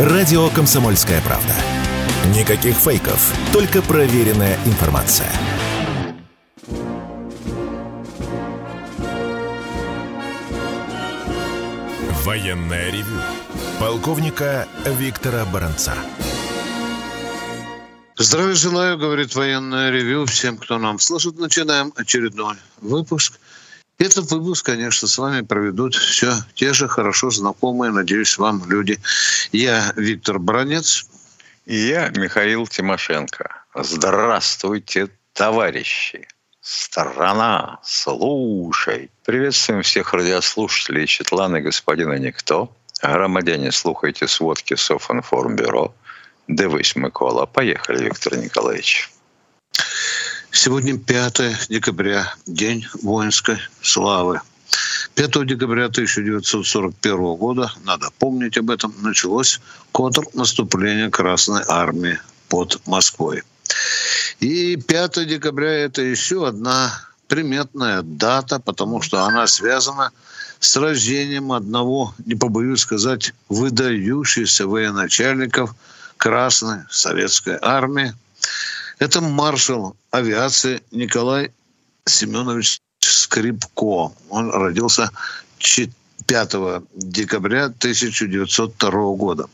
Радио «Комсомольская правда». Никаких фейков, только проверенная информация. Военная ревю. Полковника Виктора Баранца. Здравия желаю, говорит военное ревю всем, кто нам слышит. Начинаем очередной выпуск. Этот выпуск, конечно, с вами проведут все те же хорошо знакомые, надеюсь, вам люди. Я Виктор Бронец. И я Михаил Тимошенко. Здравствуйте, товарищи. Страна, слушай. Приветствуем всех радиослушателей Четланы господина Никто. Громадяне, слухайте сводки Софинформбюро. Дивись, Микола. Поехали, Виктор Николаевич. Сегодня 5 декабря, День воинской славы. 5 декабря 1941 года, надо помнить об этом, началось контрнаступление Красной Армии под Москвой. И 5 декабря это еще одна приметная дата, потому что она связана с рождением одного, не побоюсь сказать, выдающихся военачальников Красной Советской Армии – это маршал авиации Николай Семенович Скрипко. Он родился 5 декабря 1902 года.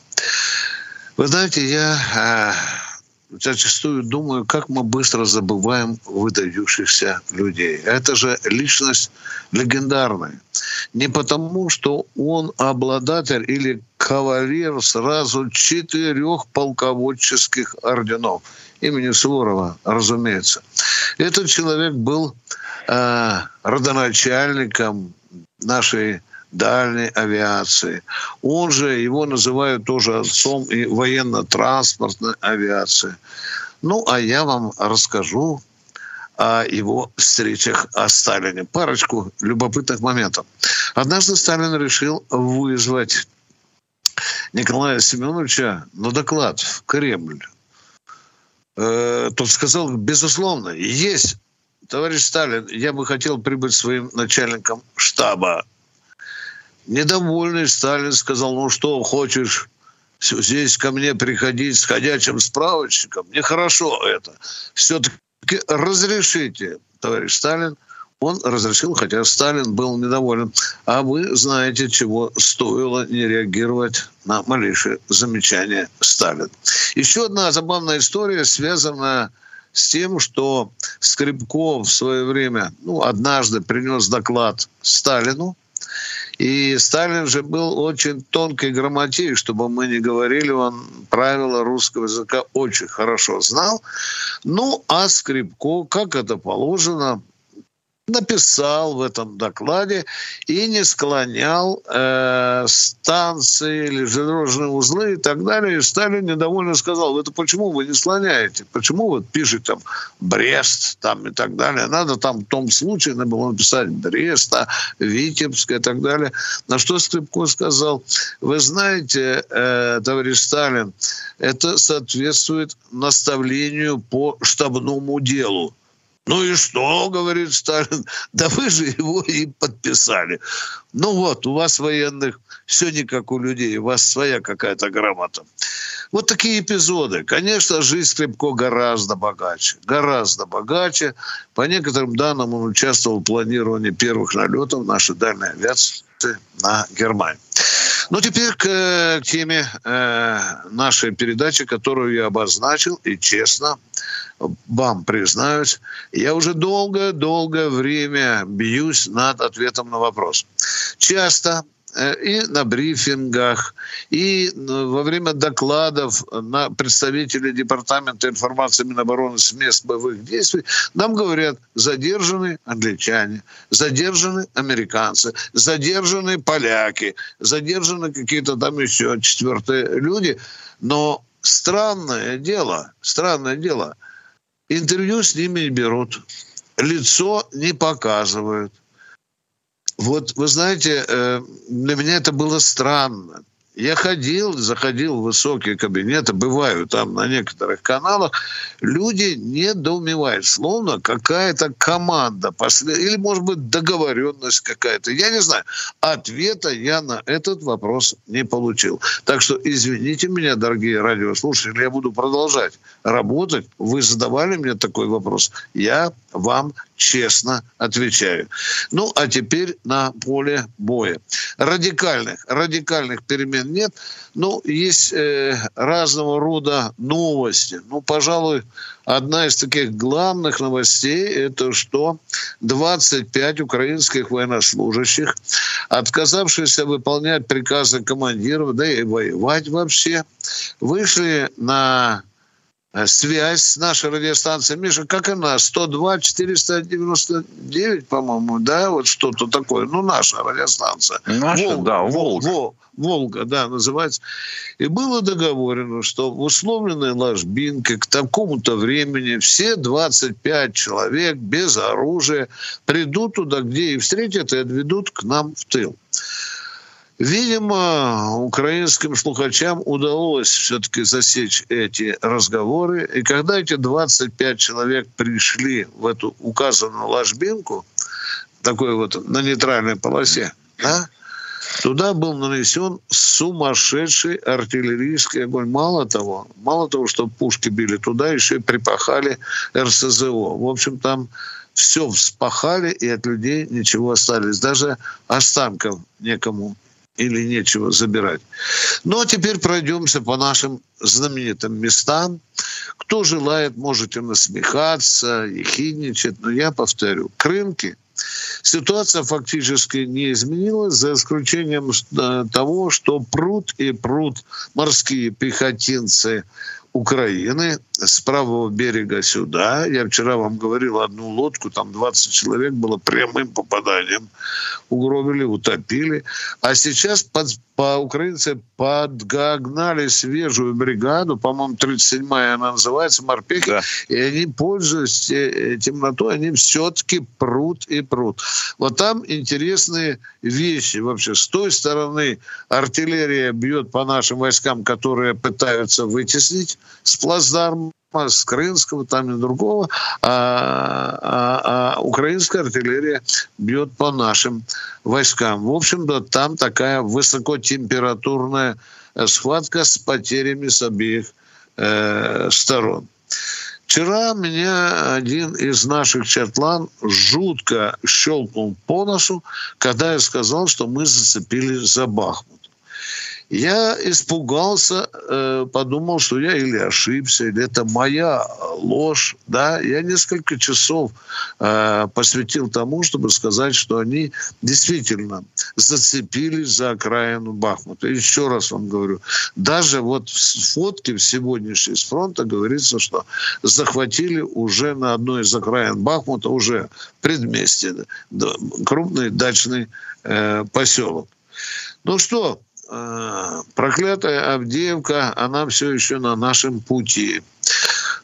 Вы знаете, я а, зачастую думаю, как мы быстро забываем выдающихся людей. Это же личность легендарная. Не потому, что он обладатель или кавалер сразу четырех полководческих орденов – имени Суворова, разумеется. Этот человек был э, родоначальником нашей дальней авиации. Он же, его называют тоже отцом и военно-транспортной авиации. Ну, а я вам расскажу о его встречах о Сталине. Парочку любопытных моментов. Однажды Сталин решил вызвать Николая Семеновича на доклад в Кремль э, тот сказал, безусловно, есть, товарищ Сталин, я бы хотел прибыть своим начальником штаба. Недовольный Сталин сказал, ну что, хочешь здесь ко мне приходить с ходячим справочником? Нехорошо это. Все-таки разрешите, товарищ Сталин, он разрешил, хотя Сталин был недоволен. А вы знаете, чего стоило не реагировать на малейшее замечание Сталина. Еще одна забавная история, связанная с тем, что Скрипков в свое время, ну, однажды принес доклад Сталину, и Сталин же был очень тонкой грамотей, чтобы мы не говорили, он правила русского языка очень хорошо знал. Ну, а Скрипко, как это положено, написал в этом докладе и не склонял э, станции железнодорожные узлы и так далее. И Сталин недовольно сказал, это почему вы не склоняете? Почему вы пишете там Брест там и так далее? Надо там в том случае надо было написать Бреста, Витебск и так далее. На что Скрипко сказал, вы знаете, э, товарищ Сталин, это соответствует наставлению по штабному делу. Ну и что, говорит Сталин, да вы же его и подписали. Ну вот, у вас военных все не как у людей, у вас своя какая-то грамота. Вот такие эпизоды. Конечно, жизнь Скрипко гораздо богаче. Гораздо богаче. По некоторым данным, он участвовал в планировании первых налетов нашей дальней авиации на Германию. Ну, теперь к, к теме э, нашей передачи, которую я обозначил, и честно вам признаюсь, я уже долгое-долгое время бьюсь над ответом на вопрос. Часто Э, и на брифингах, и во время докладов на представители Департамента информации Минобороны с мест боевых действий нам говорят, задержаны англичане, задержаны американцы, задержаны поляки, задержаны какие-то там еще четвертые люди. Но странное дело, странное дело, интервью с ними берут, лицо не показывают – вот вы знаете, э, для меня это было странно. Я ходил, заходил в высокие кабинеты, бываю там на некоторых каналах, люди недоумевают, словно какая-то команда, или, может быть, договоренность какая-то. Я не знаю. Ответа я на этот вопрос не получил. Так что извините меня, дорогие радиослушатели, я буду продолжать работать. Вы задавали мне такой вопрос. Я вам честно отвечаю. Ну, а теперь на поле боя. Радикальных, радикальных перемен нет. Ну, есть э, разного рода новости. Ну, пожалуй, одна из таких главных новостей – это что 25 украинских военнослужащих, отказавшиеся выполнять приказы командиров, да и воевать вообще, вышли на связь с нашей радиостанцией. Миша, как она? 102 499, по-моему, да? Вот что-то такое. Ну, наша радиостанция. Наша, Волга, да, Волга. Волга. Волга, да, называется. И было договорено, что в условленной ложбинке к такому-то времени все 25 человек без оружия придут туда, где и встретят, и отведут к нам в тыл. Видимо, украинским слухачам удалось все-таки засечь эти разговоры. И когда эти 25 человек пришли в эту указанную ложбинку, такой вот на нейтральной полосе, да, туда был нанесен сумасшедший артиллерийский огонь. Мало того, мало того, что пушки били туда, еще и припахали РСЗО. В общем, там все вспахали, и от людей ничего остались. Даже останков некому или нечего забирать. Ну, а теперь пройдемся по нашим знаменитым местам. Кто желает, можете насмехаться, ехидничать, но я повторю. Крымки ситуация фактически не изменилась, за исключением э, того, что пруд и пруд морские пехотинцы Украины с правого берега сюда. Я вчера вам говорил, одну лодку, там 20 человек было прямым попаданием. Угробили, утопили. А сейчас под, по украинцы подгнали свежую бригаду, по-моему, 37-я она называется, морпехи, да. и они, пользуясь э, темнотой, они все-таки прут и прут. Вот там интересные вещи вообще. С той стороны артиллерия бьет по нашим войскам, которые пытаются вытеснить с плацдарма с Крымского, там и другого, а, а, а украинская артиллерия бьет по нашим войскам. В общем-то, там такая высокотемпературная схватка с потерями с обеих э, сторон. Вчера меня один из наших чатлан жутко щелкнул по носу, когда я сказал, что мы зацепили за Бахмут. Я испугался, э, подумал, что я или ошибся, или это моя ложь. Да? Я несколько часов э, посвятил тому, чтобы сказать, что они действительно зацепились за окраину Бахмута. Еще раз вам говорю, даже вот в фотке сегодняшней с фронта говорится, что захватили уже на одной из окраин Бахмута, уже предместье, крупный дачный э, поселок. Ну что, проклятая Авдеевка, она все еще на нашем пути.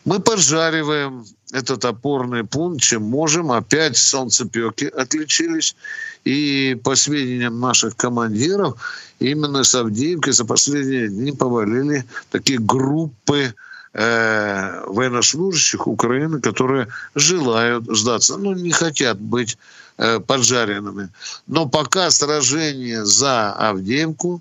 Мы поджариваем этот опорный пункт, чем можем. Опять солнцепеки отличились. И по сведениям наших командиров, именно с Авдеевки за последние дни повалили такие группы э, военнослужащих Украины, которые желают сдаться, ну, не хотят быть э, поджаренными. Но пока сражение за Авдеевку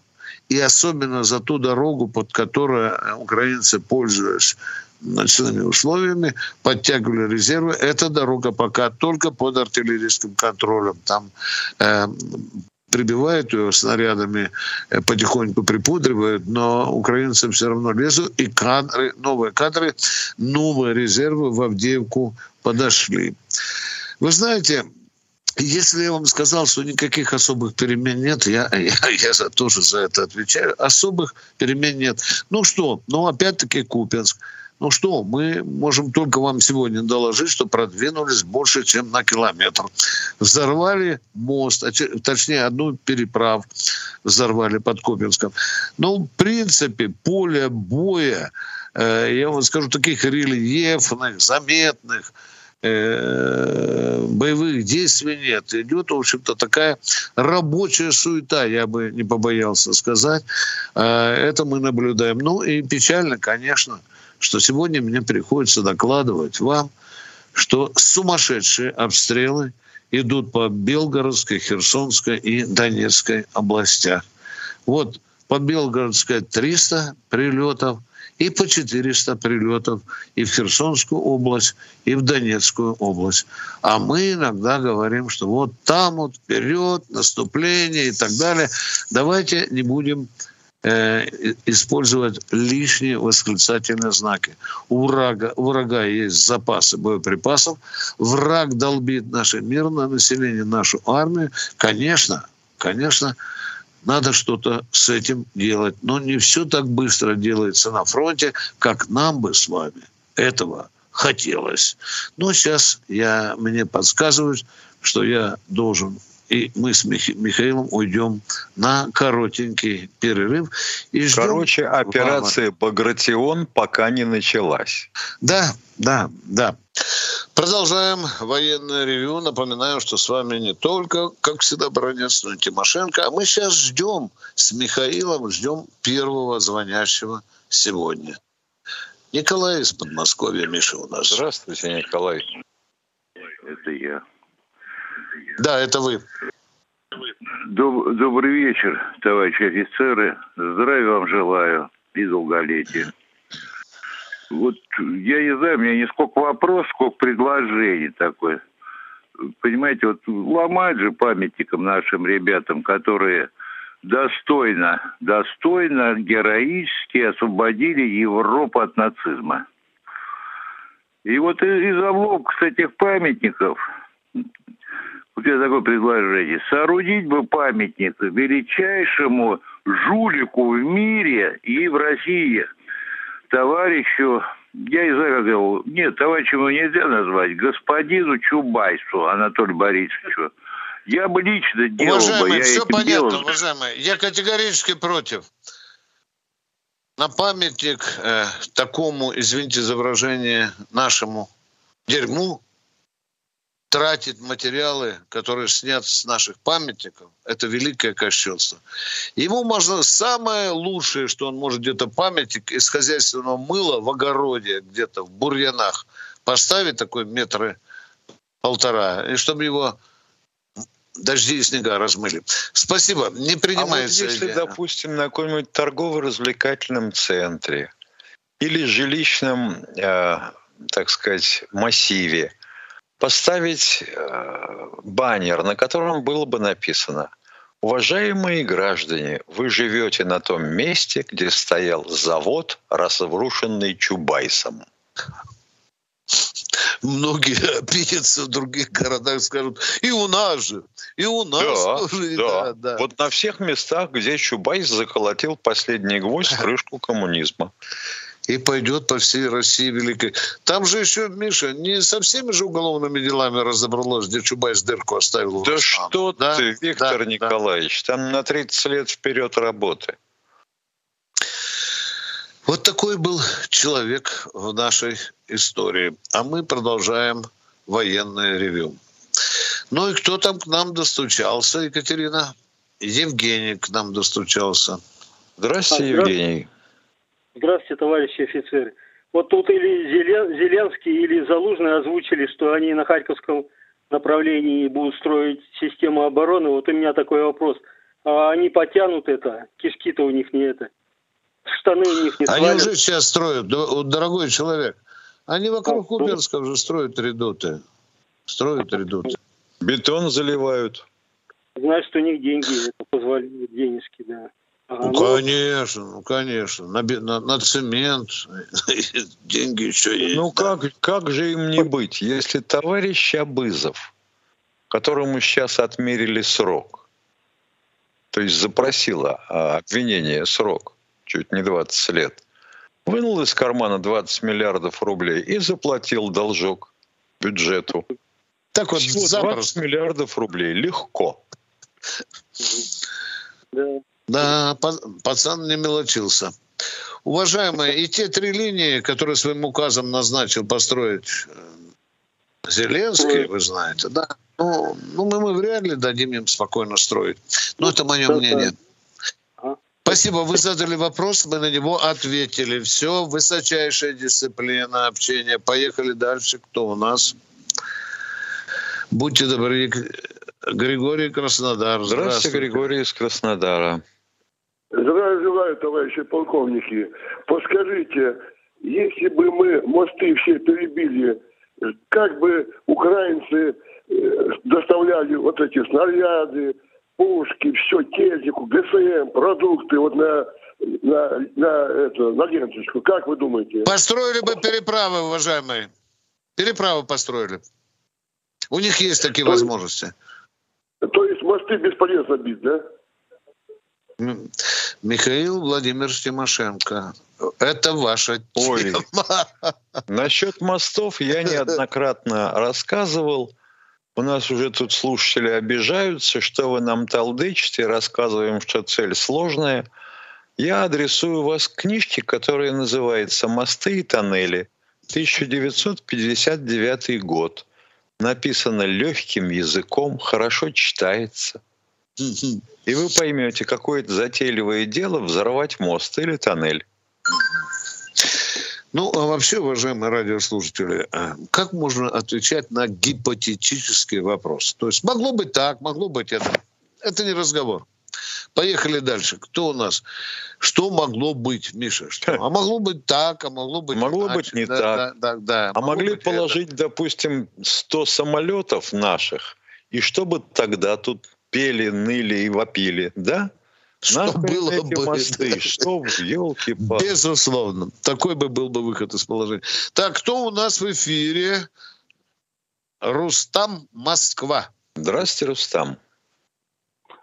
и особенно за ту дорогу, под которой украинцы, пользуясь ночными условиями, подтягивали резервы. Эта дорога пока только под артиллерийским контролем. Там э, прибивают ее снарядами, э, потихоньку припудривают, но украинцы все равно лезут, и кадры, новые кадры, новые резервы в Авдеевку подошли. Вы знаете, если я вам сказал, что никаких особых перемен нет, я, я, я за, тоже за это отвечаю. Особых перемен нет. Ну что, ну опять-таки Купенск. Ну что, мы можем только вам сегодня доложить, что продвинулись больше, чем на километр. Взорвали мост, а точнее одну переправ взорвали под Купенском. Ну, в принципе, поле боя, э, я вам скажу, таких рельефных, заметных, э, боевых действий нет. Идет, в общем-то, такая рабочая суета, я бы не побоялся сказать. Э, это мы наблюдаем. Ну и печально, конечно, что сегодня мне приходится докладывать вам, что сумасшедшие обстрелы идут по Белгородской, Херсонской и Донецкой областях. Вот по Белгородской 300 прилетов – и по 400 прилетов и в Херсонскую область, и в Донецкую область. А мы иногда говорим, что вот там вот вперед, наступление и так далее. Давайте не будем э, использовать лишние восклицательные знаки. У врага, у врага есть запасы боеприпасов, враг долбит наше мирное население, нашу армию. Конечно, конечно, надо что-то с этим делать. Но не все так быстро делается на фронте, как нам бы с вами этого хотелось. Но сейчас я, мне подсказывают, что я должен и мы с Михаилом уйдем на коротенький перерыв. И ждем Короче, операция «Багратион» пока не началась. Да, да, да. Продолжаем военное ревю. Напоминаю, что с вами не только, как всегда, Бронец, но и Тимошенко. А мы сейчас ждем с Михаилом, ждем первого звонящего сегодня. Николай из Подмосковья, Миша у нас. Здравствуйте, Николай. Это я. Да, это вы. Доб- добрый вечер, товарищи офицеры. Здравия вам желаю и долголетия. Вот я не знаю, у меня не сколько вопросов, сколько предложений такое. Понимаете, вот ломать же памятникам нашим ребятам, которые достойно, достойно, героически освободили Европу от нацизма. И вот из обломков этих памятников у тебя такое предложение. Соорудить бы памятник величайшему жулику в мире и в России, товарищу, я как его, нет, товарища его нельзя назвать, господину Чубайсу Анатолию Борисовичу. Я бы лично делал уважаемый, бы. Все понятно, делал... уважаемый. Я категорически против. На памятник э, такому, извините за выражение, нашему дерьму тратит материалы, которые снят с наших памятников, это великое кощунство. Ему можно самое лучшее, что он может где-то памятник из хозяйственного мыла в огороде, где-то в бурьянах, поставить такой метры полтора, и чтобы его дожди и снега размыли. Спасибо. Не принимается. А вот если, допустим, на каком-нибудь торгово-развлекательном центре или жилищном, э, так сказать, массиве поставить э, баннер, на котором было бы написано Уважаемые граждане, вы живете на том месте, где стоял завод, разрушенный Чубайсом. Многие обидятся в других городах, скажут, и у нас же, и у нас да, тоже. Да. Да, да. Вот на всех местах, где Чубайс заколотил последний гвоздь в крышку коммунизма и пойдет по всей России великой. Там же еще, Миша, не со всеми же уголовными делами разобралось, где Чубайс дырку оставил. Да что да? ты, Виктор да, Николаевич, да. там на 30 лет вперед работы. Вот такой был человек в нашей истории. А мы продолжаем военное ревю. Ну и кто там к нам достучался, Екатерина? Евгений к нам достучался. Здравствуйте, Евгений. Здравствуйте, товарищи офицеры. Вот тут или Зеленский, или Залужный озвучили, что они на Харьковском направлении будут строить систему обороны. Вот у меня такой вопрос. А они потянут это? Кишки-то у них не это. Штаны у них не свалят. Они уже сейчас строят, дорогой человек. Они вокруг а, Купенска уже строят редуты. Строят редуты. Бетон заливают. Значит, у них деньги это позволяют, денежки, да. Ну, ну, конечно, ну, конечно. На, на, на цемент деньги еще есть. Ну, как, как же им не быть, если товарищ Абызов, которому сейчас отмерили срок, то есть запросила а, обвинение срок, чуть не 20 лет, вынул из кармана 20 миллиардов рублей и заплатил должок бюджету. Так вот, Всего 20 миллиардов рублей. Легко. Да. Да, пацан не мелочился. Уважаемые, и те три линии, которые своим указом назначил построить э, Зеленский, вы знаете, да. Ну, ну мы, мы вряд ли дадим им спокойно строить. Но это мое мнение. Спасибо, вы задали вопрос, мы на него ответили. Все, высочайшая дисциплина общения. Поехали дальше. Кто у нас? Будьте добры, Григорий Краснодар. Здравствуйте, Здравствуйте. Григорий из Краснодара. Здравия желаю, товарищи полковники. Подскажите, если бы мы мосты все перебили, как бы украинцы э, доставляли вот эти снаряды, пушки, все, технику, ГСМ, продукты вот на, на, на, это, на ленточку. Как вы думаете? Построили бы переправы, уважаемые. Переправы построили. У них есть такие то возможности. Есть, то есть мосты бесполезно бить, да? Михаил Владимирович Тимошенко. Это ваша Ой, насчет мостов я неоднократно рассказывал. У нас уже тут слушатели обижаются, что вы нам толдычите, рассказываем, что цель сложная. Я адресую вас к книжке, которая называется «Мосты и тоннели», 1959 год. Написано легким языком, хорошо читается. И вы поймете, какое это затейливое дело взорвать мост или тоннель. Ну, а вообще, уважаемые радиослушатели, а как можно отвечать на гипотетический вопрос? То есть могло быть так, могло быть это. Это не разговор. Поехали дальше. Кто у нас? Что могло быть, Миша? Что? А могло быть так, а могло быть Могло иначе. быть не да, так. Да, да, да. А могли положить, это. допустим, 100 самолетов наших, и что бы тогда тут пели, ныли и вопили, да? Что Нахрен было эти бы... мосты? Что, елки -палки. Безусловно. Такой бы был бы выход из положения. Так, кто у нас в эфире? Рустам, Москва. Здравствуйте, Рустам.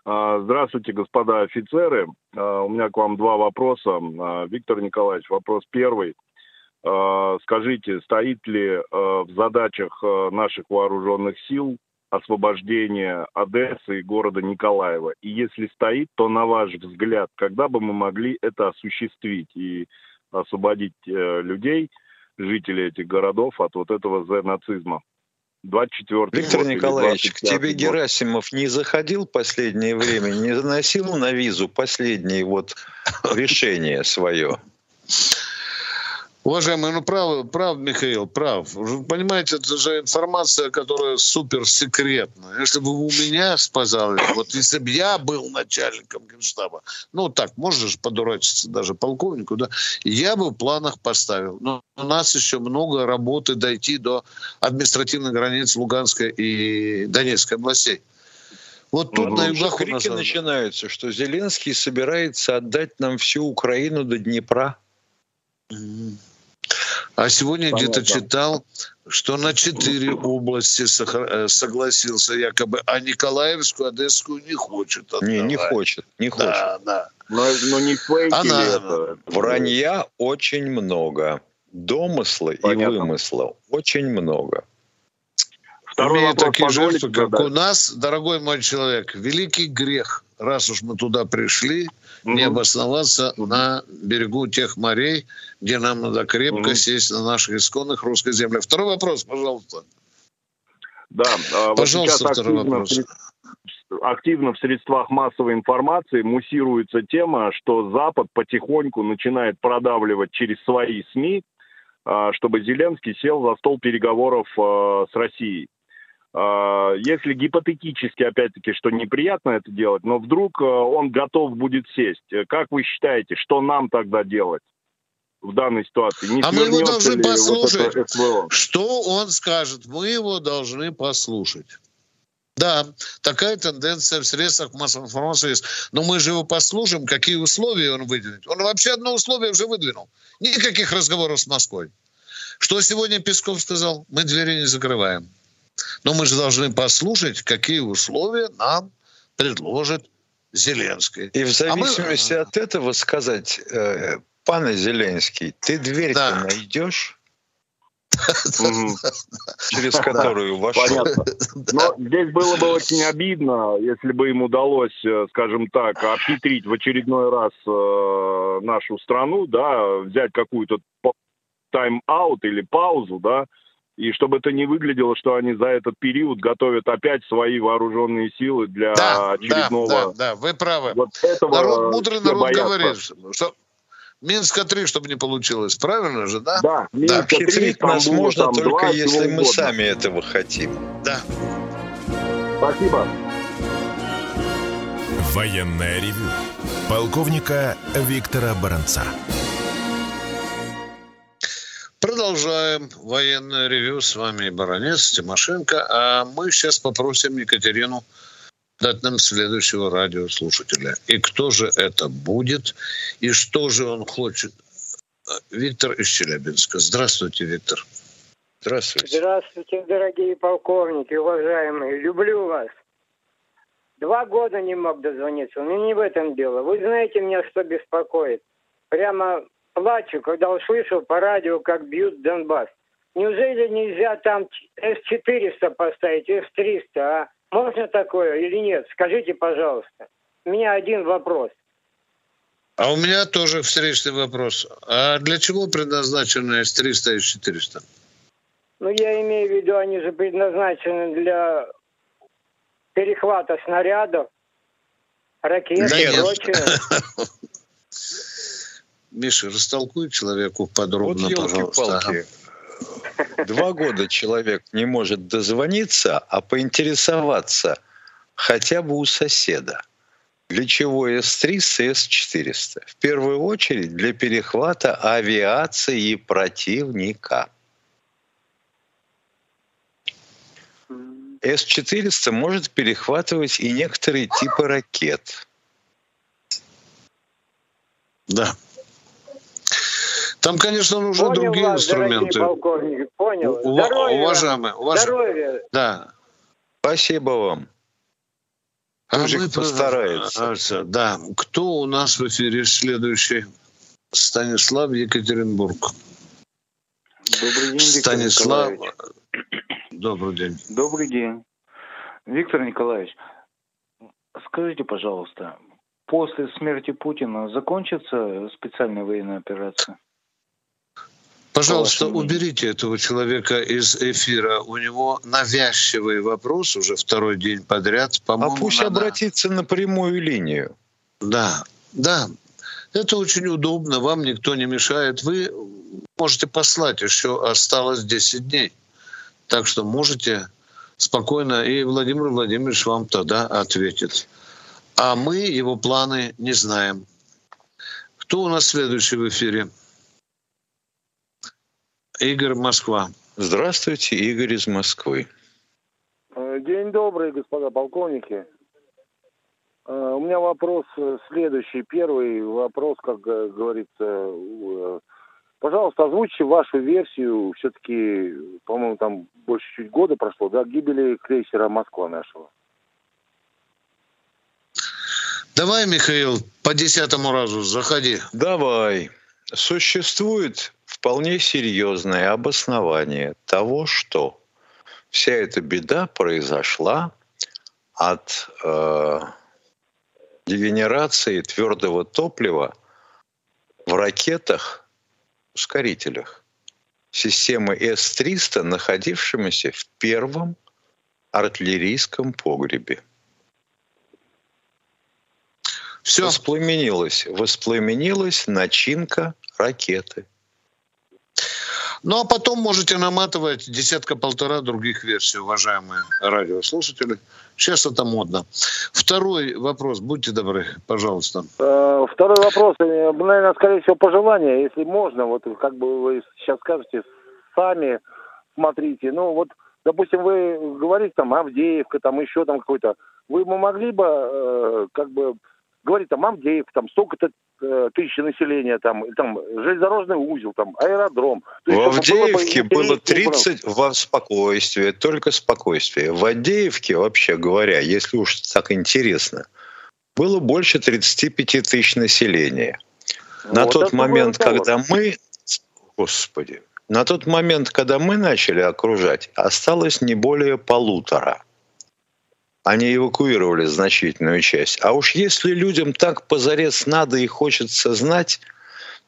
А, здравствуйте, господа офицеры. А, у меня к вам два вопроса. А, Виктор Николаевич, вопрос первый. Скажите, стоит ли в задачах наших вооруженных сил освобождения Одессы и города Николаева? И если стоит, то на ваш взгляд, когда бы мы могли это осуществить и освободить э, людей, жителей этих городов от вот этого нацизма? 24 Виктор год Николаевич, к тебе год. Герасимов не заходил последнее время, не заносил на визу последнее вот решение свое? Уважаемый, ну прав, прав, Михаил, прав. Вы понимаете, это же информация, которая суперсекретная. Если бы у меня сказали, вот если бы я был начальником генштаба, ну так, можешь подурачиться даже полковнику, да, я бы в планах поставил. Но у нас еще много работы дойти до административных границ Луганской и Донецкой областей. Вот тут ну, на югах крики начинаются, что Зеленский собирается отдать нам всю Украину до Днепра. Mm-hmm. А сегодня где-то читал, что на четыре области э, согласился якобы, а Николаевскую, Одесскую не хочет отдавать. Не, не хочет, не хочет. Да, да. Но, но не фейки Она... это? Вранья очень много. Домысла Понятно. и вымысла очень много. Второй Имея такие жертвы, как у нас, дорогой мой человек, великий грех, раз уж мы туда пришли. Не обосноваться на берегу тех морей, где нам надо крепко сесть на наших исконных русской земле. Второй вопрос, пожалуйста. Да, а, пожалуйста, вот второй вопрос. Активно в средствах массовой информации муссируется тема, что Запад потихоньку начинает продавливать через свои СМИ, а, чтобы Зеленский сел за стол переговоров а, с Россией. Если гипотетически, опять-таки, что неприятно это делать, но вдруг он готов будет сесть, как вы считаете, что нам тогда делать? в данной ситуации. Не а мы его должны послушать. Вот что он скажет? Мы его должны послушать. Да, такая тенденция в средствах массовой информации есть. Но мы же его послушаем, какие условия он выдвинет. Он вообще одно условие уже выдвинул. Никаких разговоров с Москвой. Что сегодня Песков сказал? Мы двери не закрываем. Но мы же должны послушать, какие условия нам предложит Зеленский. И в зависимости а мы... от этого сказать, э, Пане Зеленский, ты дверь да. найдешь? через которую вошел. Понятно. Но здесь было бы очень обидно, если бы им удалось, э, скажем так, обхитрить в очередной раз э, нашу страну, да, взять какую-то тайм-аут или паузу, да, и чтобы это не выглядело, что они за этот период готовят опять свои вооруженные силы для да, очередного... Да, да, да, вы правы. Вот этого народ, мудрый народ боятся. говорит, что Минска-3, чтобы не получилось. Правильно же, да? Да, Да. Обхитрить нас можно там только если мы угодно. сами этого хотим. Да. Спасибо. Военное ревю полковника Виктора Баранца. Продолжаем военное ревю. С вами Баранец Тимошенко. А мы сейчас попросим Екатерину дать нам следующего радиослушателя. И кто же это будет? И что же он хочет? Виктор из Челябинска. Здравствуйте, Виктор. Здравствуйте. Здравствуйте, дорогие полковники, уважаемые. Люблю вас. Два года не мог дозвониться. Но не в этом дело. Вы знаете меня, что беспокоит? Прямо плачу, когда услышал по радио, как бьют Донбасс. Неужели нельзя там С-400 поставить, С-300, а? Можно такое или нет? Скажите, пожалуйста. У меня один вопрос. А у меня тоже встречный вопрос. А для чего предназначены С-300 и С-400? Ну, я имею в виду, они же предназначены для перехвата снарядов, ракет и Нет. прочее. Миша, растолкуй человеку подробно, вот пожалуйста. Два года человек не может дозвониться, а поинтересоваться хотя бы у соседа. Для чего С-300 и С-400? В первую очередь для перехвата авиации противника. С-400 может перехватывать и некоторые типы ракет. Да. Там, конечно, нужны Понял другие вас, инструменты. полковники, понял. У- Здоровья уважаемые, уважаемые. Здоровья. Да. Спасибо вам. А мы постарается. постараемся. Да. Кто у нас в эфире следующий? Станислав Екатеринбург. Добрый день, Виктор Станислав. Николаевич. Добрый день. Добрый день. Виктор Николаевич, скажите, пожалуйста, после смерти Путина закончится специальная военная операция? Пожалуйста, уберите этого человека из эфира. У него навязчивый вопрос уже второй день подряд. А По-моему, пусть надо- обратится на прямую линию. Да, да. Это очень удобно, вам никто не мешает. Вы можете послать, еще осталось 10 дней. Так что можете спокойно, и Владимир Владимирович вам тогда ответит. А мы его планы не знаем. Кто у нас следующий в эфире? Игорь Москва. Здравствуйте, Игорь из Москвы. Э, День добрый, господа полковники. Э, У меня вопрос э, следующий. Первый вопрос, как говорится, пожалуйста, озвучьте вашу версию. Все-таки, по-моему, там больше чуть года прошло, да, гибели крейсера Москва нашего. Давай, Михаил, по десятому разу заходи. Давай. Существует вполне серьезное обоснование того, что вся эта беда произошла от э, дегенерации твердого топлива в ракетах, ускорителях системы С-300, находившимися в первом артиллерийском погребе. Все. Воспламенилась, воспламенилась начинка ракеты. Ну а потом можете наматывать десятка-полтора других версий, уважаемые радиослушатели. Сейчас это модно. Второй вопрос, будьте добры, пожалуйста. Э, Второй вопрос, э, наверное, скорее всего, пожелание, если можно, вот как бы вы сейчас скажете, сами смотрите, ну вот, допустим, вы говорите там Авдеевка, там еще там какой-то, вы бы могли бы э, как бы говорить там Авдеевка, там столько-то э, тысяч населения, там, там железнодорожный узел, там аэродром. То В есть, чтобы было бы Авдеевке было интереснее было. 30 во спокойствие, только спокойствие. В Авдеевке, вообще говоря, если уж так интересно, было больше 35 тысяч населения. На Вот, тот момент, когда мы... Господи. На тот момент, когда мы начали окружать, осталось не более полутора. Они эвакуировали значительную часть. А уж если людям так позарез надо и хочется знать,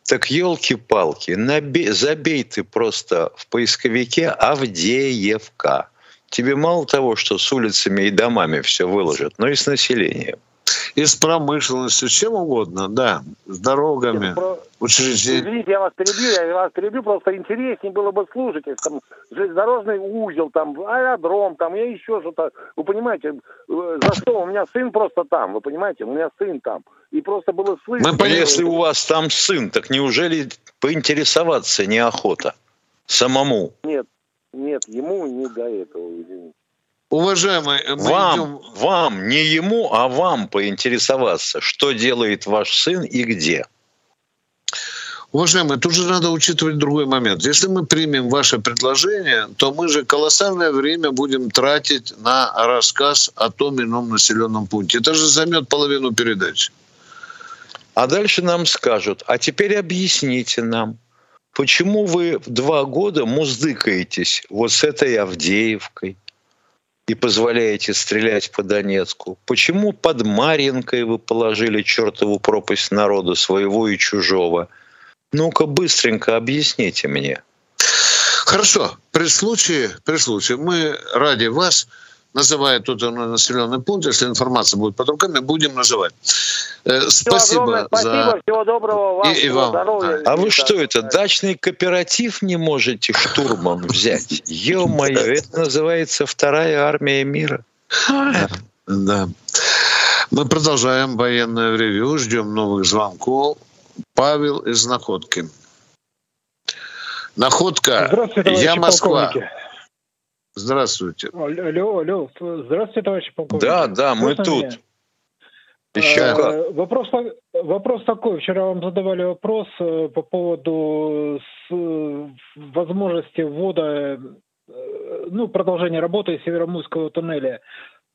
Так елки-палки, забей ты просто в поисковике Авдеевка. Тебе мало того, что с улицами и домами все выложат, но и с населением и с промышленностью, чем угодно, да, с дорогами, про... учреждениями. Извините, я вас перебью, я вас перебью, просто интереснее было бы слушать, если там железнодорожный узел, там аэродром, там я еще что-то. Вы понимаете, э, за что? У меня сын просто там, вы понимаете, у меня сын там. И просто было слышно. Мы, если у вас там сын, так неужели поинтересоваться неохота самому? Нет, нет, ему не до этого, извините. Уважаемый, мы вам, идем... вам, не ему, а вам поинтересоваться, что делает ваш сын и где. Уважаемые, тут же надо учитывать другой момент. Если мы примем ваше предложение, то мы же колоссальное время будем тратить на рассказ о том ином населенном пункте. Это же займет половину передачи. А дальше нам скажут, а теперь объясните нам, почему вы два года муздыкаетесь вот с этой Авдеевкой, и позволяете стрелять по Донецку? Почему под Маринкой вы положили чертову пропасть народа своего и чужого? Ну-ка быстренько объясните мне. Хорошо. При случае, при случае мы ради вас называя тот населенный пункт, если информация будет под руками, будем называть. Э, спасибо, спасибо за... Всего доброго вам. И, и вам. Здоровья. А вы что это, дачный кооператив не можете штурмом взять? Ё-моё, это называется вторая армия мира. Да. Мы продолжаем военное ревью, ждем новых звонков. Павел из Находки. Находка, я Москва. Полковники. Здравствуйте. Алло, алло. Здравствуйте, товарищ полковник. Да, да, мы Слышно тут. Меня? Еще а? Вопрос, вопрос такой. Вчера вам задавали вопрос э, по поводу с, возможности ввода, э, ну, продолжения работы Северомуйского туннеля.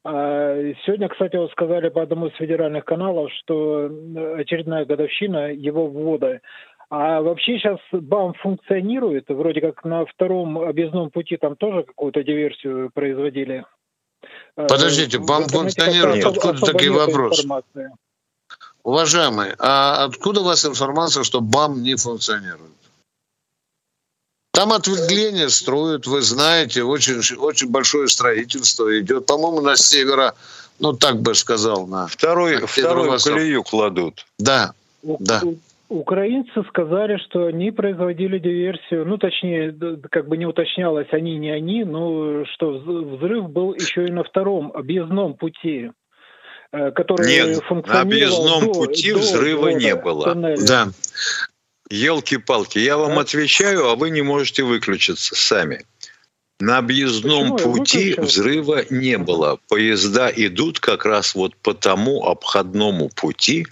А сегодня, кстати, вот сказали по одному из федеральных каналов, что очередная годовщина его ввода. А вообще сейчас БАМ функционирует, вроде как на втором объездном пути там тоже какую-то диверсию производили. Э, Подождите, БАМ функционирует, откуда такие вопросы? Информации. Уважаемый, а откуда у вас информация, что БАМ не функционирует? Там ответвление строят, вы знаете, очень, очень большое строительство идет. По-моему, на севера, ну так бы сказал, на... Второй, на вторую колею кладут. Да, да. Украинцы сказали, что они производили диверсию, ну, точнее, как бы не уточнялось, они, не они, но что взрыв был еще и на втором объездном пути, э, который Нет, на объездном до, пути до, взрыва до, не было. Тоннеля. Да. Елки-палки, я вам да. отвечаю, а вы не можете выключиться сами. На объездном Почему? пути взрыва не было. Поезда идут как раз вот по тому обходному пути,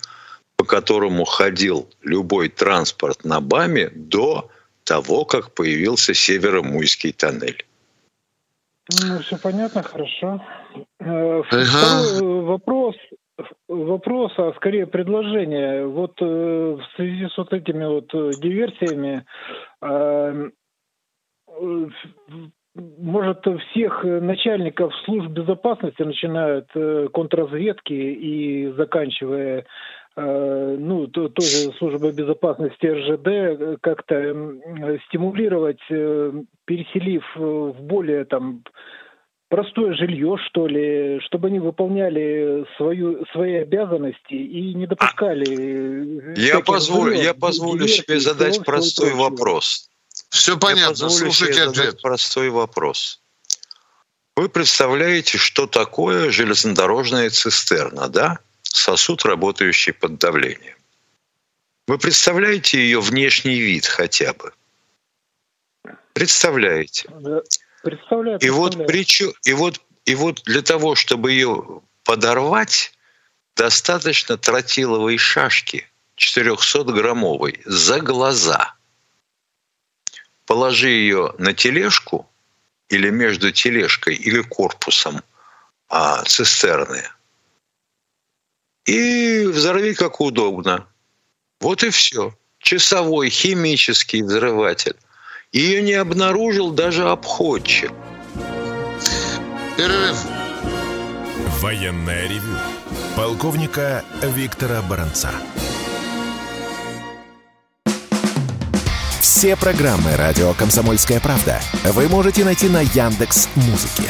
по которому ходил любой транспорт на БАМе до того, как появился Северомуйский тоннель. Ну, все понятно, хорошо. Э, второй вопрос, вопрос, а скорее предложение. Вот э, в связи с вот этими вот диверсиями, э, может, всех начальников служб безопасности, начиная от контрразведки и заканчивая Э, ну, тоже служба безопасности РЖД э, как-то стимулировать, э, переселив в более там простое жилье, что ли, чтобы они выполняли свою, свои обязанности и не допускали... Я позволю, я позволю себе задать простой вопрос. Все понятно, слушайте ответ. простой вопрос. Вы представляете, что такое железнодорожная цистерна, да? Сосуд, работающий под давлением. Вы представляете ее внешний вид хотя бы? Представляете? Представляю. И вот, причу, и, вот, и вот для того, чтобы ее подорвать, достаточно тротиловой шашки 400-граммовой за глаза. Положи ее на тележку или между тележкой или корпусом а, цистерны – и взорви как удобно. Вот и все. Часовой химический взрыватель. Ее не обнаружил даже обходчик. Перерыв. Военная ревю. Полковника Виктора Баранца. Все программы радио Комсомольская правда вы можете найти на Яндекс Музыке.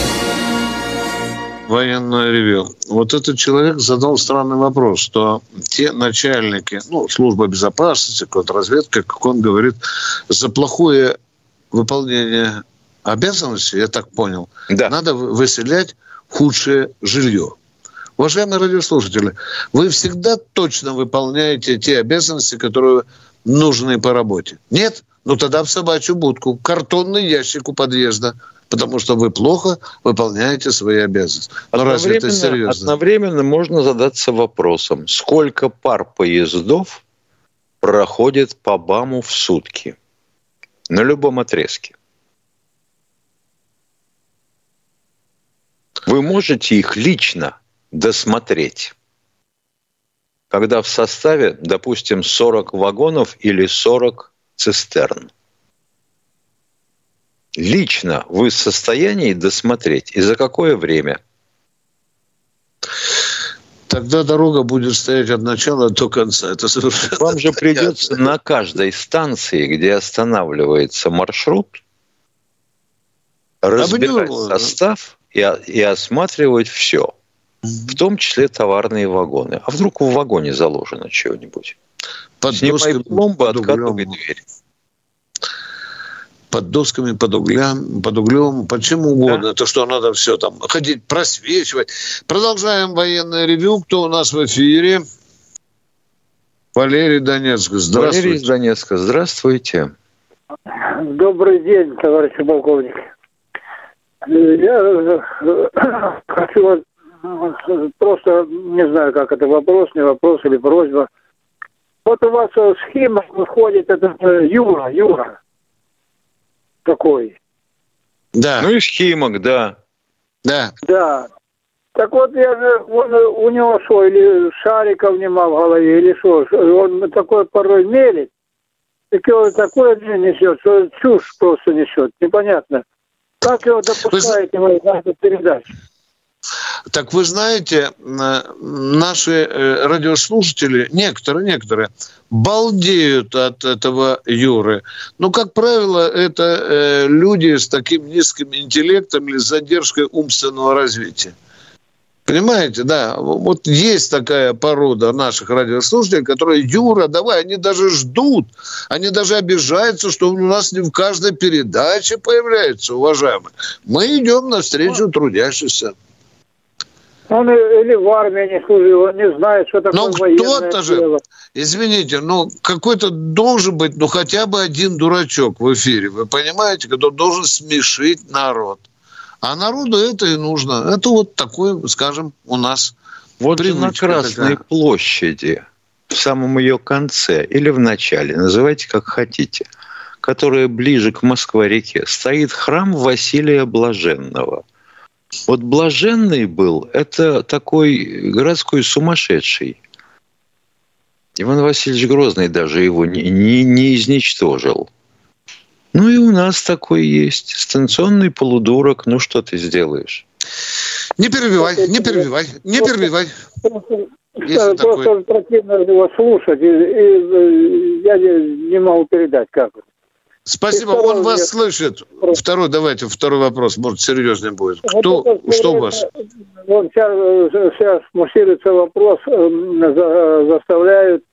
Военное ревю. Вот этот человек задал странный вопрос, что те начальники, ну, служба безопасности, контрразведка, как он говорит, за плохое выполнение обязанностей, я так понял, да. надо выселять худшее жилье. Уважаемые радиослушатели, вы всегда точно выполняете те обязанности, которые нужны по работе. Нет? Ну тогда в собачью будку, картонный ящик у подъезда, потому что вы плохо выполняете свои обязанности. Но разве это серьезно? Одновременно можно задаться вопросом, сколько пар поездов проходит по БАМу в сутки на любом отрезке? Вы можете их лично досмотреть, когда в составе, допустим, 40 вагонов или 40 цистерн. Лично вы в состоянии досмотреть и за какое время? Тогда дорога будет стоять от начала до конца. Это совершенно Вам же придется на каждой станции, где останавливается маршрут, разбирать состав и, и осматривать все. В том числе товарные вагоны. А вдруг в вагоне заложено чего-нибудь? Под Снимай досками, откатывай дверь. Под досками, под углем, под углем, под чем угодно. Да. То, что надо все там ходить, просвечивать. Продолжаем военное ревю. Кто у нас в эфире? Валерий Донецк. Здравствуйте. Валерий Донецк. Здравствуйте. Добрый день, товарищ полковник. Я хочу просто, не знаю, как это вопрос, не вопрос или просьба – вот у вас в схемах выходит этот э, Юра, Юра. Такой. Да. Ну и схемок, да. Да. Да. Так вот, я же, он, у него что, или шариков нема в голове, или что, он такой порой мелит, так его такое несет, что чушь просто несет, непонятно. Как его допускаете Вы... в эту передачу? Так вы знаете, наши э, радиослушатели, некоторые, некоторые, балдеют от этого Юры. Ну, как правило, это э, люди с таким низким интеллектом или задержкой умственного развития. Понимаете, да, вот есть такая порода наших радиослушателей, которые, Юра, давай, они даже ждут, они даже обижаются, что у нас не в каждой передаче появляется, уважаемые. Мы идем навстречу трудящимся. Он или в армии не служил, он не знает, что такое ну, кто-то же, извините, ну, какой-то должен быть, ну, хотя бы один дурачок в эфире, вы понимаете, кто должен смешить народ. А народу это и нужно. Это вот такой, скажем, у нас Вот же на Красной такая. площади, в самом ее конце или в начале, называйте как хотите, которая ближе к Москва-реке, стоит храм Василия Блаженного – вот блаженный был, это такой городской сумасшедший. Иван Васильевич Грозный даже его не, не, не изничтожил. Ну и у нас такой есть. Станционный полудурок. Ну что ты сделаешь? Не перебивай, не перебивай, не перебивай. Просто, просто противно его слушать, и, и, я не, не могу передать, как это. Спасибо, второй, он вас я... слышит. Второй, давайте, второй вопрос, может, серьезнее будет. Кто, вот что у вас? Вот сейчас, сейчас муссируется вопрос, э, заставляют,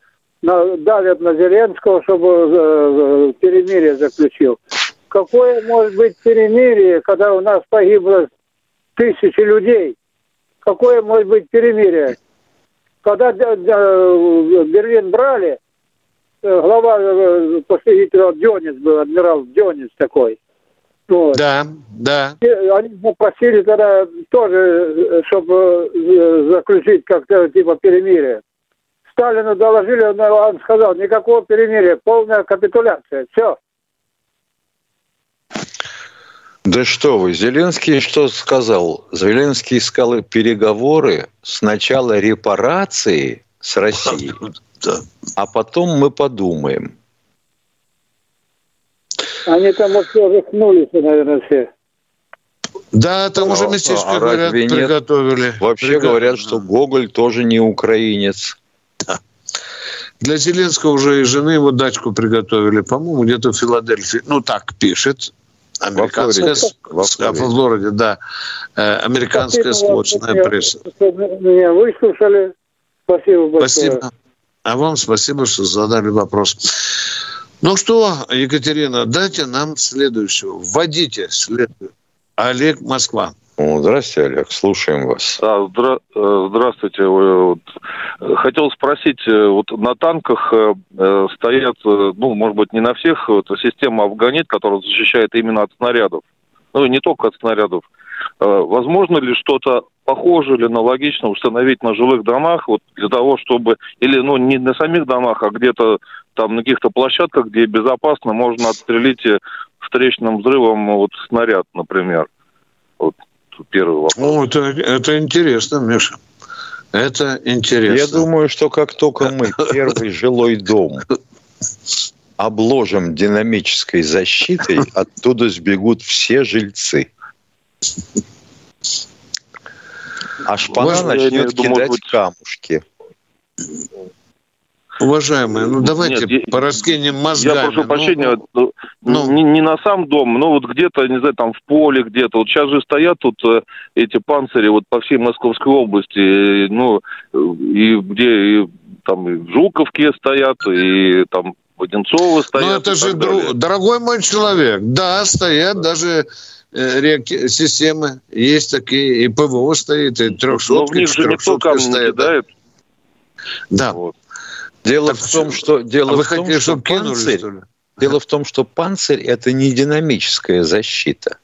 давят на Зеленского, чтобы э, перемирие заключил. Какое может быть перемирие, когда у нас погибло тысячи людей? Какое может быть перемирие? Когда Берлин брали, Э, глава э, после Гитлера Дёнец был, адмирал Дёнец такой. Вот. Да, да. И они попросили тогда тоже, э, чтобы заключить как-то типа перемирие. Сталину доложили, он сказал, никакого перемирия, полная капитуляция, все. Да что вы, Зеленский что сказал? Зеленский искал переговоры, сначала репарации с Россией, а потом мы подумаем. Они там все рехнулись, наверное, все. Да, там уже местечко, а говорят, приготовили. Вообще Приготовили. говорят, что Гоголь тоже не украинец. Да. Для Зеленского уже и жены его дачку приготовили, по-моему, где-то в Филадельфии. Ну, так пишет американская, во Флориде, во Флориде да, э, американская Спасибо сложная пресса. Меня выслушали. Спасибо большое. Спасибо. А вам спасибо, что задали вопрос. Ну что, Екатерина, дайте нам следующего. Вводите следующего. Олег Москва. Здравствуйте, Олег, слушаем вас. А, здра... Э, здравствуйте. Вот, хотел спросить, э, вот на танках э, стоят, ну, может быть, не на всех, вот, система Афганит, которая защищает именно от снарядов. Ну, и не только от снарядов. Возможно ли что-то похожее или аналогично установить на жилых домах, вот для того, чтобы, или, ну, не на самих домах, а где-то там на каких-то площадках, где безопасно можно отстрелить встречным взрывом вот снаряд, например. Вот первый вопрос. О, это, это интересно, Миша. Это интересно. Я думаю, что как только мы первый жилой дом обложим динамической защитой, оттуда сбегут все жильцы. А шпана начнет кидать камушки. Уважаемые, ну давайте Нет, пораскинем мозгами. Я прошу ну, прощения, ну, ну, не, не на сам дом, но вот где-то, не знаю, там в поле где-то. Вот сейчас же стоят тут э, эти панцири вот по всей Московской области, э, ну, и где и, там и в Жуковке стоят, и там в Одинцово стоят. Ну это же, друг, дорогой мой человек, да, стоят даже э, реакти- системы, есть такие, и ПВО стоит, и трехсотки, Но в них же стоит. не кидает. Да. Вот. Дело так в том, что дело а в том, хотели, что панцирь, кинули, дело в том, что панцирь это не динамическая защита.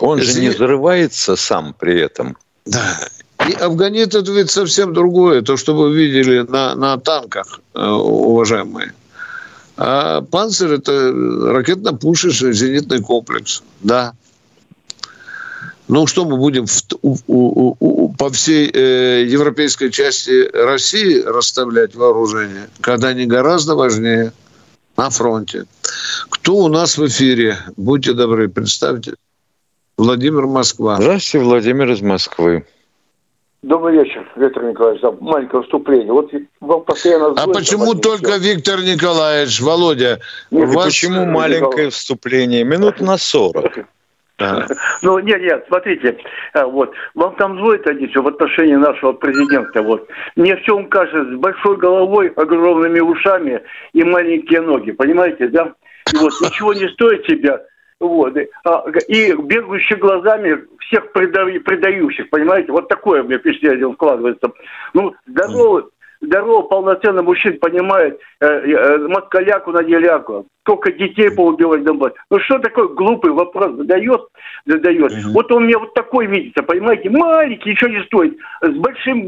Он же не взрывается сам при этом. Да. И афганит это ведь совсем другое, то, что вы видели на, на танках, э, уважаемые. А панцирь это ракетно-пушечный зенитный комплекс. Да. Ну, что мы будем в, у, у, у, по всей э, европейской части России расставлять вооружение, когда они гораздо важнее на фронте. Кто у нас в эфире? Будьте добры, представьте. Владимир Москва. Здравствуйте, Владимир из Москвы. Добрый вечер, Виктор Николаевич. Да, маленькое вступление. Вот вам постоянно... А почему только Виктор Николаевич, Володя? Нет, вас... Почему маленькое Николаевич. вступление? Минут на сорок. Ну, нет, нет, смотрите, а, вот, вам там звонит они все в отношении нашего президента, вот. Мне все он кажется с большой головой, огромными ушами и маленькие ноги, понимаете, да? И вот ничего не стоит себя, вот, и, а, и бегающий глазами всех предающих, понимаете, вот такое мне впечатление складывается. Ну, здоровый, здоровый, полноценный мужчина понимает э, э, москаляку на деляку, только детей поубивать домой. Ну что такой глупый вопрос задает, задает. Угу. Вот он мне вот такой видится, понимаете, маленький, ничего не стоит, с большим,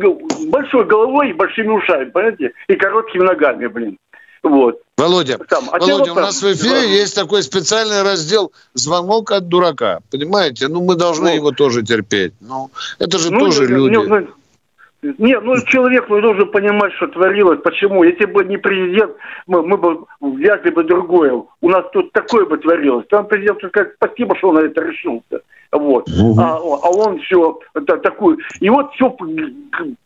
большой головой и большими ушами, понимаете, и короткими ногами, блин. Вот. Володя, там, а Володя, у нас в эфире да. есть такой специальный раздел «Звонок от дурака». Понимаете? Ну, мы должны ну, его тоже терпеть. Ну, это же ну, тоже люди. Ну, нет, ну человек ну, должен понимать, что творилось. Почему? Если бы не президент, мы, мы бы взяли бы другое. У нас тут такое бы творилось. Там президент сказать, спасибо, что он на это решился. Вот. Угу. А, а он все да, такую. И вот все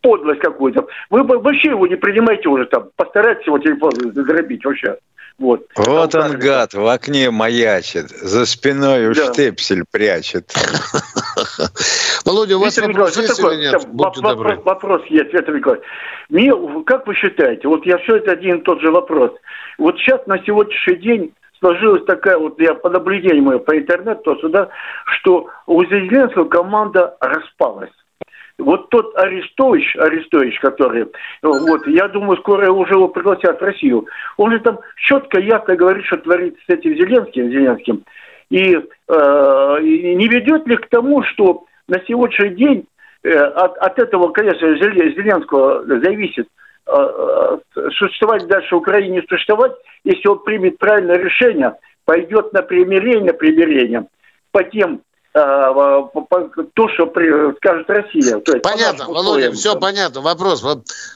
подлость какую-то. Вы вообще его не принимаете уже там. Постарайтесь его телефон заграбить вообще. Вот, вот он, гад, в окне маячит, за спиной уж да. штепсель прячет. Володя, у вас вопрос есть или нет? Вопрос, вопрос есть, Виктор Николаевич. Мне, как вы считаете, вот я все это один и тот же вопрос. Вот сейчас на сегодняшний день сложилась такая вот, я по наблюдению мое по интернету, то сюда, что у Зеленского команда распалась. Вот тот Арестович, Арестович, который, вот, я думаю, скоро уже его пригласят в Россию, он же там четко, ясно говорит, что творит с этим Зеленским, Зеленским. И э, не ведет ли к тому, что на сегодняшний день э, от, от этого, конечно, Зеленского зависит, э, э, существовать дальше в Украине существовать, если он примет правильное решение, пойдет на примирение, примирение по тем то, что скажет Россия. То есть понятно, Володя, все понятно. Вопрос.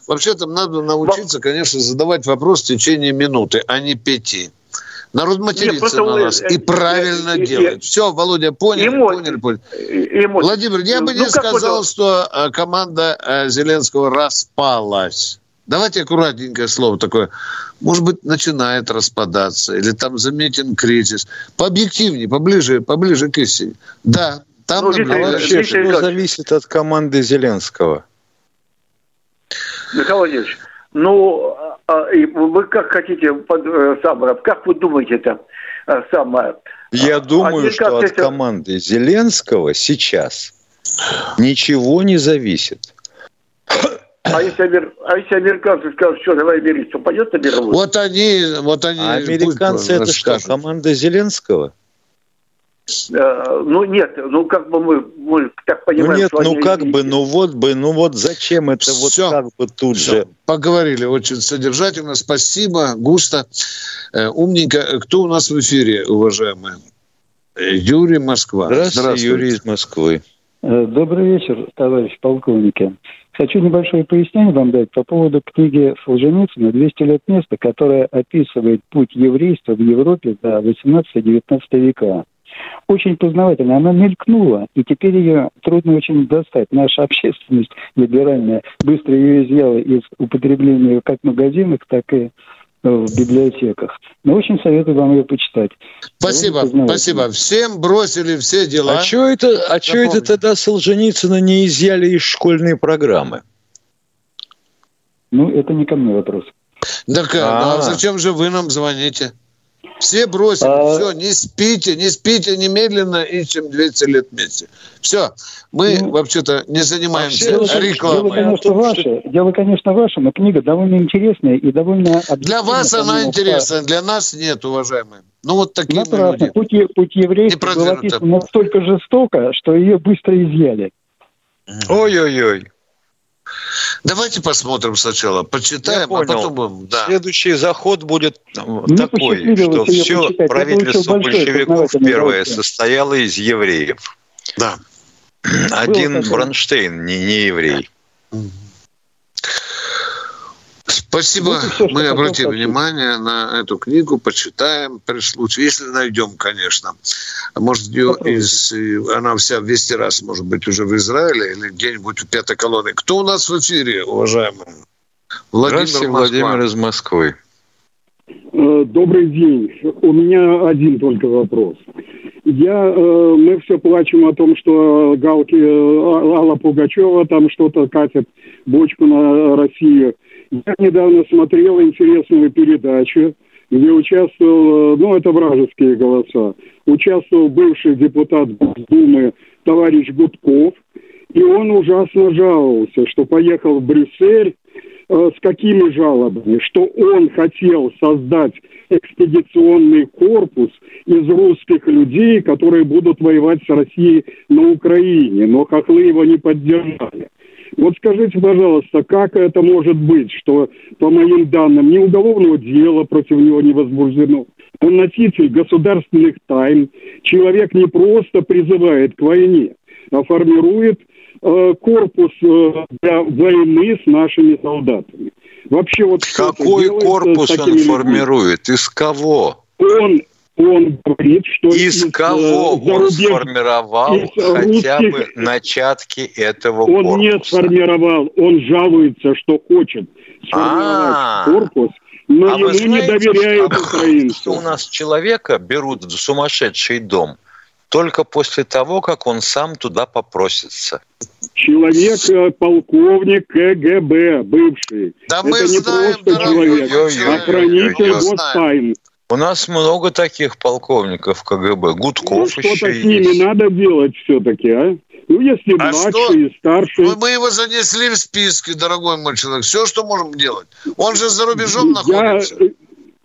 Вообще-то надо научиться, конечно, задавать вопрос в течение минуты, а не пяти. Народ матерится Нет, на нас и правильно и, делает. И, Все, Володя, поняли, эмо... поняли, поняли. Эмо... Владимир, я бы ну, не сказал, это... что э, команда э, Зеленского распалась. Давайте аккуратненькое слово такое. Может быть, начинает распадаться, или там заметен кризис. Пообъективнее, поближе, поближе к истине. Да, там ну, вообще все зависит от команды Зеленского. Михаил Владимирович, ну, а, вы как хотите, э, Самаров, как вы думаете это э, самое? Я думаю, что от команды Зеленского сейчас ничего не зависит. А если, амер... а если американцы скажут, что давай мириться, пойдет на мировую? Вот они, вот они. А американцы это что, команда Зеленского? Э, ну нет, ну как бы мы, мы так понимаем. Ну нет, ну они... как бы, ну вот бы, ну вот зачем это Все. вот как бы тут Все. же. Поговорили очень содержательно, спасибо, густо, э, умненько. Кто у нас в эфире, уважаемые? Юрий Москва. Здравствуйте, Здравствуйте. Юрий из Москвы. Э, добрый вечер, товарищ полковники. Хочу небольшое пояснение вам дать по поводу книги Солженицына «200 лет места», которая описывает путь еврейства в Европе за 18-19 века. Очень познавательно. Она мелькнула, и теперь ее трудно очень достать. Наша общественность либеральная быстро ее изъяла из употребления как в магазинах, так и в библиотеках. Но очень советую вам ее почитать. Спасибо, спасибо. Всем бросили все дела. А что это, а что это тогда Солженицына не изъяли из школьной программы? Ну, это не ко мне вопрос. Так, а, а зачем же вы нам звоните? Все бросили, а... все, не спите, не спите, немедленно ищем 200 лет вместе. Все, мы ну, вообще-то не занимаемся дело, рекламой. Дело, конечно, ваше, дело, конечно, ваше, но книга довольно интересная и довольно... Для вас она интересна, для нас нет, уважаемые. Ну, вот такие Напрасно. мы люди. Путь, путь еврейства был описан настолько жестоко, что ее быстро изъяли. Ой-ой-ой. Давайте посмотрим сначала, почитаем, а потом будем. Да. Следующий заход будет Мне такой, что все правительство большевиков первое состояло из евреев. Да. Один Бронштейн, не, не еврей. Спасибо. Вот Мы обратим внимание на эту книгу, почитаем при случае, если найдем, конечно. Может, ее из, она вся весь раз, может быть, уже в Израиле или где-нибудь в пятой колонии. Кто у нас в эфире, уважаемый? Владимир Здравствуйте, Владимир из Москвы. Э, добрый день. У меня один только вопрос. Я, э, мы все плачем о том, что Галки, э, Алла Пугачева там что-то катит бочку на Россию. Я недавно смотрел интересную передачу, где участвовал, ну, это вражеские голоса, участвовал бывший депутат Думы товарищ Гудков, и он ужасно жаловался, что поехал в Брюссель э, с какими жалобами, что он хотел создать экспедиционный корпус из русских людей, которые будут воевать с Россией на Украине, но хохлы его не поддержали. Вот скажите, пожалуйста, как это может быть, что, по моим данным, ни уголовного дела против него не возбуждено, он носитель государственных тайн, человек не просто призывает к войне, а формирует э, корпус э, для войны с нашими солдатами. Вообще вот какой корпус он формирует? Из кого? Он он говорит, что из, из кого э, он сформировал из хотя русских, бы начатки этого он корпуса? Он не сформировал, он жалуется, что хочет сформировать А-а-а. корпус, но а ему знаете, не доверяют что, украинцы. Что у нас человека берут в сумасшедший дом только после того, как он сам туда попросится. Человек, э, полковник КГБ, бывший. Да Это мы не знаем, просто человек, а хранитель гостайн. У нас много таких полковников КГБ. Гудков ну, что-то еще с ними есть. надо делать все-таки, а? Ну, если а младший и старший. Мы, мы его занесли в списки, дорогой мой человек. Все, что можем делать. Он же за рубежом находится.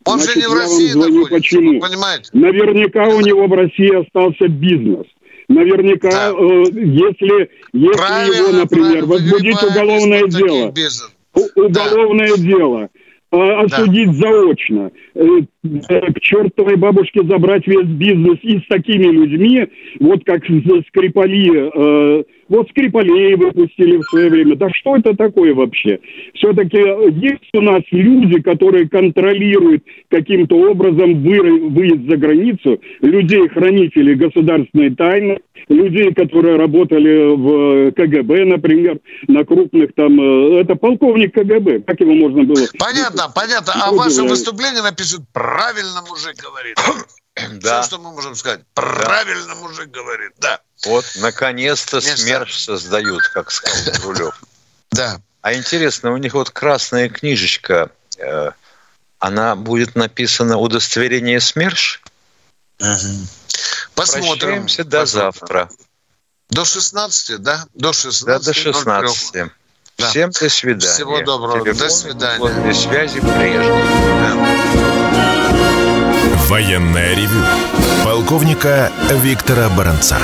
Он Значит, же не в России находится. Почему? понимаете? Наверняка у него в России остался бизнес. Наверняка, да. э, если, если его, например, возбудить уголовное дело, уголовное да. дело, э, осудить да. заочно, э, к чертовой бабушке забрать весь бизнес и с такими людьми, вот как Скрипали, э, вот Скрипалей выпустили в свое время. Да что это такое вообще? Все-таки есть у нас люди, которые контролируют каким-то образом выезд за границу, людей-хранителей государственной тайны, людей, которые работали в КГБ, например, на крупных там... Э, это полковник КГБ. Как его можно было... Понятно, понятно. А ваше выступление напишут «Правильно мужик говорит». Да. Все, что мы можем сказать. Правильно да. мужик говорит, да. Вот, наконец-то СМЕРШ создают, как сказал Рулев. Да. А интересно, у них вот красная книжечка, э, она будет написана удостоверение СМЕРШ? Угу. Посмотрим. Прощаемся до завтра. До 16, да? До 16. Да, до 16. Да. Всем до свидания. Всего доброго. Телефон, до свидания. Для связи прежней. Да. Военная ревю. Полковника Виктора Баранца.